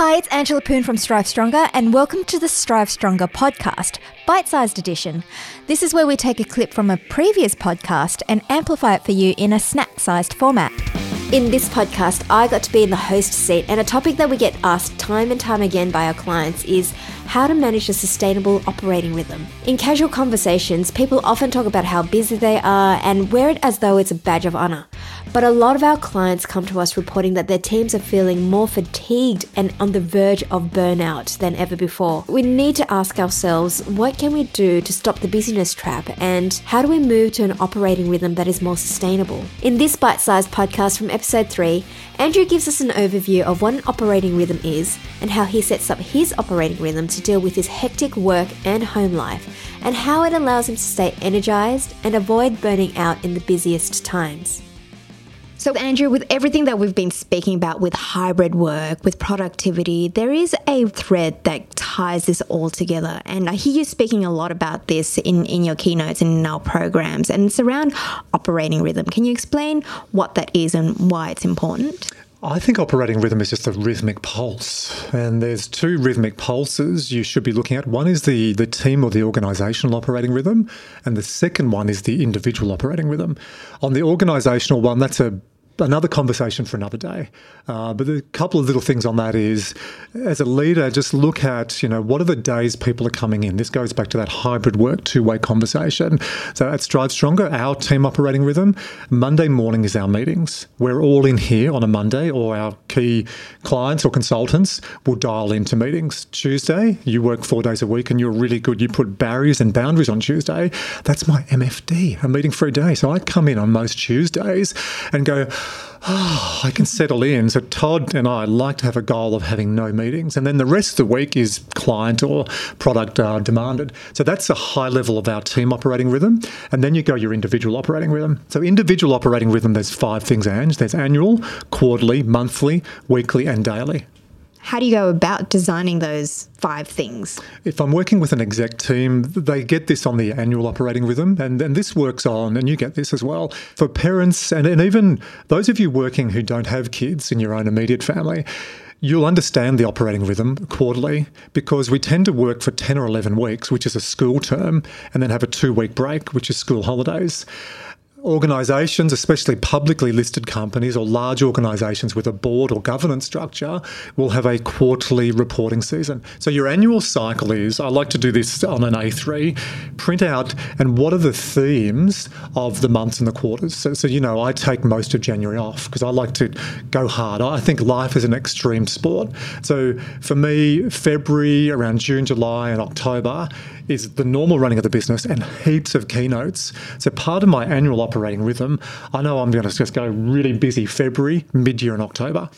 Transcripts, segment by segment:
Hi, it's Angela Poon from Strive Stronger, and welcome to the Strive Stronger podcast, bite sized edition. This is where we take a clip from a previous podcast and amplify it for you in a snack sized format. In this podcast, I got to be in the host seat, and a topic that we get asked time and time again by our clients is how to manage a sustainable operating rhythm. In casual conversations, people often talk about how busy they are and wear it as though it's a badge of honor. But a lot of our clients come to us reporting that their teams are feeling more fatigued and on the verge of burnout than ever before. We need to ask ourselves what can we do to stop the busyness trap and how do we move to an operating rhythm that is more sustainable? In this bite sized podcast from episode 3, Andrew gives us an overview of what an operating rhythm is and how he sets up his operating rhythm to deal with his hectic work and home life, and how it allows him to stay energized and avoid burning out in the busiest times. So, Andrew, with everything that we've been speaking about with hybrid work, with productivity, there is a thread that ties this all together. And I hear you speaking a lot about this in, in your keynotes and in our programs, and it's around operating rhythm. Can you explain what that is and why it's important? I think operating rhythm is just a rhythmic pulse, and there's two rhythmic pulses you should be looking at. One is the the team or the organisational operating rhythm, and the second one is the individual operating rhythm. On the organisational one, that's a another conversation for another day. Uh, but a couple of little things on that is, as a leader, just look at you know what are the days people are coming in. This goes back to that hybrid work two way conversation. So at Strive Stronger, our team operating rhythm, Monday morning is our meetings. We're all in here on a Monday, or our key clients or consultants will dial into meetings. Tuesday, you work four days a week and you're really good. You put barriers and boundaries on Tuesday. That's my MFD, a meeting free day. So I come in on most Tuesdays and go oh, I can settle in. So Todd and I like to have a goal of having no meetings, and then the rest of the week is client or product uh, demanded. So that's a high level of our team operating rhythm, and then you go your individual operating rhythm. So individual operating rhythm, there's five things, Ange. There's annual, quarterly, monthly, weekly, and daily. How do you go about designing those five things? If I'm working with an exec team, they get this on the annual operating rhythm, and, and this works on, and you get this as well. For parents, and, and even those of you working who don't have kids in your own immediate family, you'll understand the operating rhythm quarterly because we tend to work for 10 or 11 weeks, which is a school term, and then have a two week break, which is school holidays organisations, especially publicly listed companies or large organisations with a board or governance structure, will have a quarterly reporting season. So your annual cycle is I like to do this on an A3, print out and what are the themes of the months and the quarters. So, so you know, I take most of January off because I like to go hard. I think life is an extreme sport. So for me, February, around June, July, and October is the normal running of the business and heaps of keynotes. So part of my annual operating rhythm, I know I'm going to just go really busy February, mid year, and October.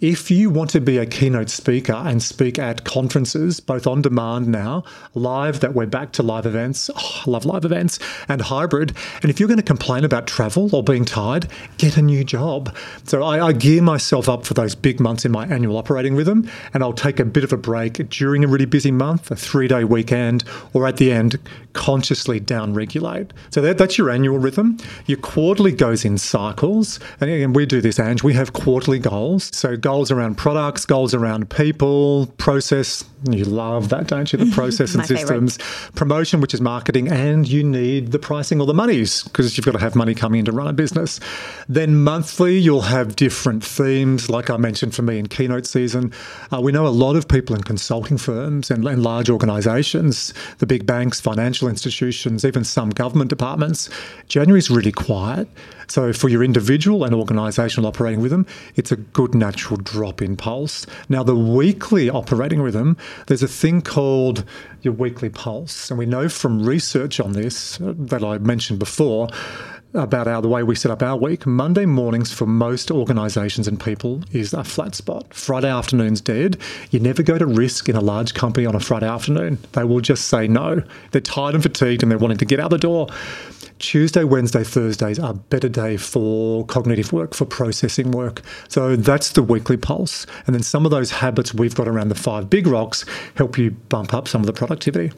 If you want to be a keynote speaker and speak at conferences, both on demand now, live, that we're back to live events, oh, I love live events, and hybrid. And if you're going to complain about travel or being tired, get a new job. So I, I gear myself up for those big months in my annual operating rhythm, and I'll take a bit of a break during a really busy month, a three day weekend, or at the end, consciously down regulate. So that, that's your annual rhythm. Your quarterly goes in cycles. And again, we do this, Ange. We have quarterly goals. So goals around products, goals around people, process. You love that, don't you? The process and systems. Favorite. Promotion, which is marketing, and you need the pricing or the monies because you've got to have money coming in to run a business. Then monthly, you'll have different themes, like I mentioned for me in keynote season. Uh, we know a lot of people in consulting firms and, and large organizations, the big banks, financial institutions, even some government departments. January is really quiet. So for your individual and organisational operating rhythm, it's a good natural drop in pulse. Now, the weekly operating rhythm, there's a thing called your weekly pulse. And we know from research on this that I mentioned before about our the way we set up our week. Monday mornings for most organisations and people is a flat spot. Friday afternoon's dead. You never go to risk in a large company on a Friday afternoon. They will just say no. They're tired and fatigued and they're wanting to get out the door. Tuesday, Wednesday, Thursdays are better day for cognitive work, for processing work. So that's the weekly pulse. And then some of those habits we've got around the five big rocks help you bump up some of the productivity.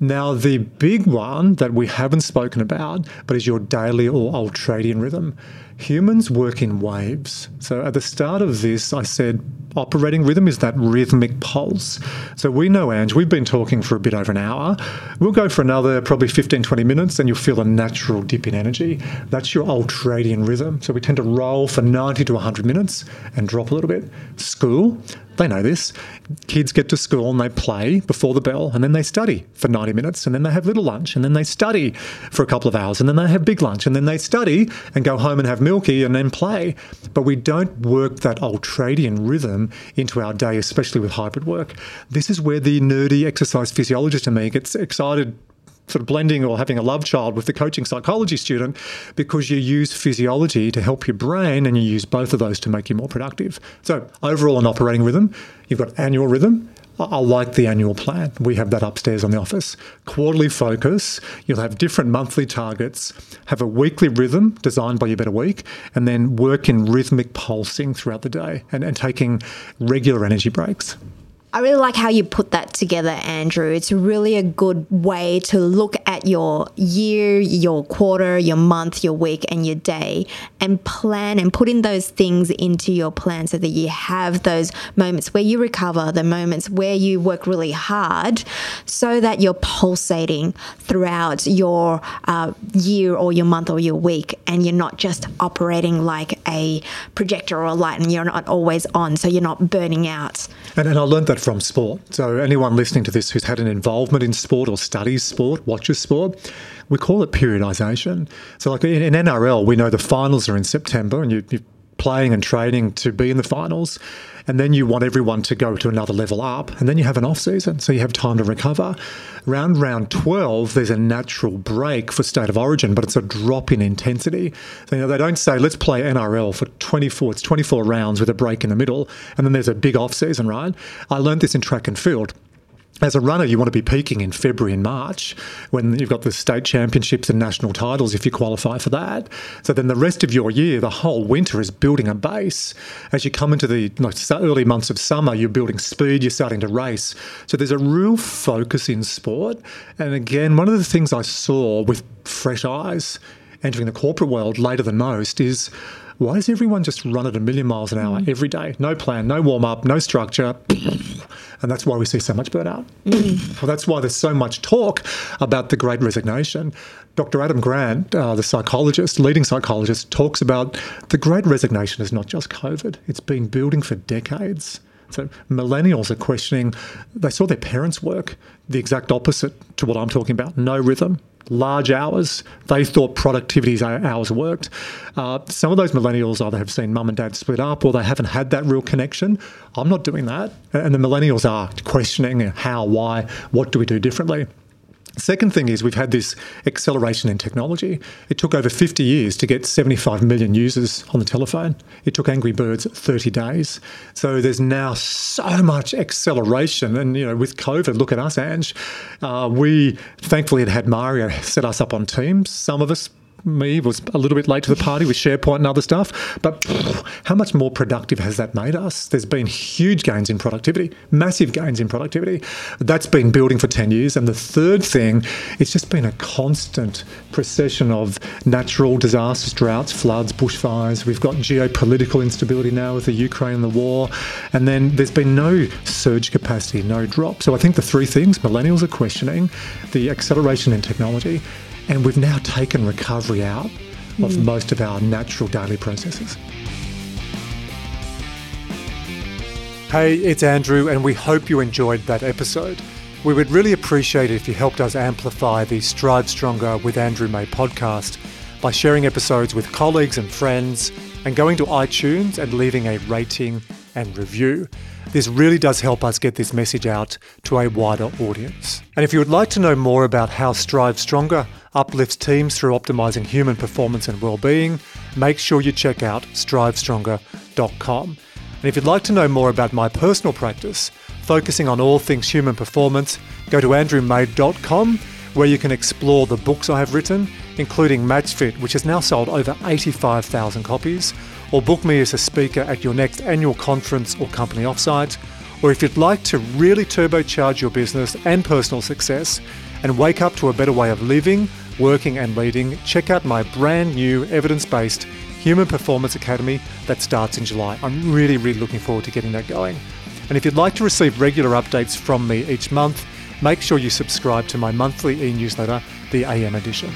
Now, the big one that we haven't spoken about, but is your daily or ultradian rhythm. Humans work in waves. So at the start of this, I said operating rhythm is that rhythmic pulse. So we know, Ange, we've been talking for a bit over an hour. We'll go for another probably 15, 20 minutes and you'll feel a natural dip in energy. That's your ultradian rhythm. So we tend to roll for 90 to 100 minutes and drop a little bit. School, they know this. Kids get to school and they play before the bell and then they study for 90 minutes and then they have little lunch and then they study for a couple of hours and then they have big lunch and then they study and go home and have milky and then play. But we don't work that ultradian rhythm into our day, especially with hybrid work. This is where the nerdy exercise physiologist in me gets excited sort of blending or having a love child with the coaching psychology student because you use physiology to help your brain and you use both of those to make you more productive. So, overall, an operating rhythm, you've got annual rhythm. I like the annual plan. We have that upstairs on the office. Quarterly focus, you'll have different monthly targets, have a weekly rhythm designed by your Better Week, and then work in rhythmic pulsing throughout the day and, and taking regular energy breaks. I really like how you put that together, Andrew. It's really a good way to look at your year, your quarter, your month, your week, and your day and plan and put in those things into your plan so that you have those moments where you recover, the moments where you work really hard, so that you're pulsating throughout your uh, year or your month or your week and you're not just operating like a projector or a light and you're not always on, so you're not burning out. And, and I learned that from sport. So, anyone listening to this who's had an involvement in sport or studies sport, watches sport, we call it periodization. So, like in, in NRL, we know the finals are in September and you, you're playing and training to be in the finals and then you want everyone to go to another level up, and then you have an off season, so you have time to recover. Round round 12, there's a natural break for state of origin, but it's a drop in intensity. So, you know, they don't say, let's play NRL for 24, it's 24 rounds with a break in the middle, and then there's a big off season, right? I learned this in track and field as a runner, you want to be peaking in February and March when you've got the state championships and national titles if you qualify for that. So then the rest of your year, the whole winter is building a base. As you come into the like, early months of summer, you're building speed, you're starting to race. So there's a real focus in sport. And again, one of the things I saw with fresh eyes entering the corporate world later than most is why does everyone just run at a million miles an hour mm. every day? No plan, no warm up, no structure. And that's why we see so much burnout. Mm. That's why there's so much talk about the great resignation. Dr. Adam Grant, uh, the psychologist, leading psychologist, talks about the great resignation is not just COVID, it's been building for decades. So millennials are questioning, they saw their parents work the exact opposite to what I'm talking about no rhythm, large hours. They thought productivity hours worked. Uh, some of those millennials either have seen mum and dad split up or they haven't had that real connection. I'm not doing that. And the millennials are questioning how, why, what do we do differently? Second thing is we've had this acceleration in technology. It took over 50 years to get 75 million users on the telephone. It took Angry Birds 30 days. So there's now so much acceleration. And, you know, with COVID, look at us, Ange. Uh, we thankfully had had Mario set us up on Teams. Some of us me was a little bit late to the party with SharePoint and other stuff. But how much more productive has that made us? There's been huge gains in productivity, massive gains in productivity. That's been building for 10 years. And the third thing, it's just been a constant procession of natural disasters, droughts, floods, bushfires. We've got geopolitical instability now with the Ukraine and the war. And then there's been no surge capacity, no drop. So I think the three things millennials are questioning the acceleration in technology and we've now taken recovery out of mm. most of our natural daily processes. Hey, it's Andrew, and we hope you enjoyed that episode. We would really appreciate it if you helped us amplify the Strive Stronger with Andrew May podcast by sharing episodes with colleagues and friends and going to iTunes and leaving a rating and review. This really does help us get this message out to a wider audience. And if you would like to know more about how Strive Stronger uplifts teams through optimizing human performance and well-being, make sure you check out strivestronger.com. And if you'd like to know more about my personal practice, focusing on all things human performance, go to andrewmay.com where you can explore the books I have written, including MatchFit, which has now sold over 85,000 copies, or book me as a speaker at your next annual conference or company offsite, or if you'd like to really turbocharge your business and personal success and wake up to a better way of living, working, and leading, check out my brand new evidence based Human Performance Academy that starts in July. I'm really, really looking forward to getting that going. And if you'd like to receive regular updates from me each month, make sure you subscribe to my monthly e newsletter, the AM edition.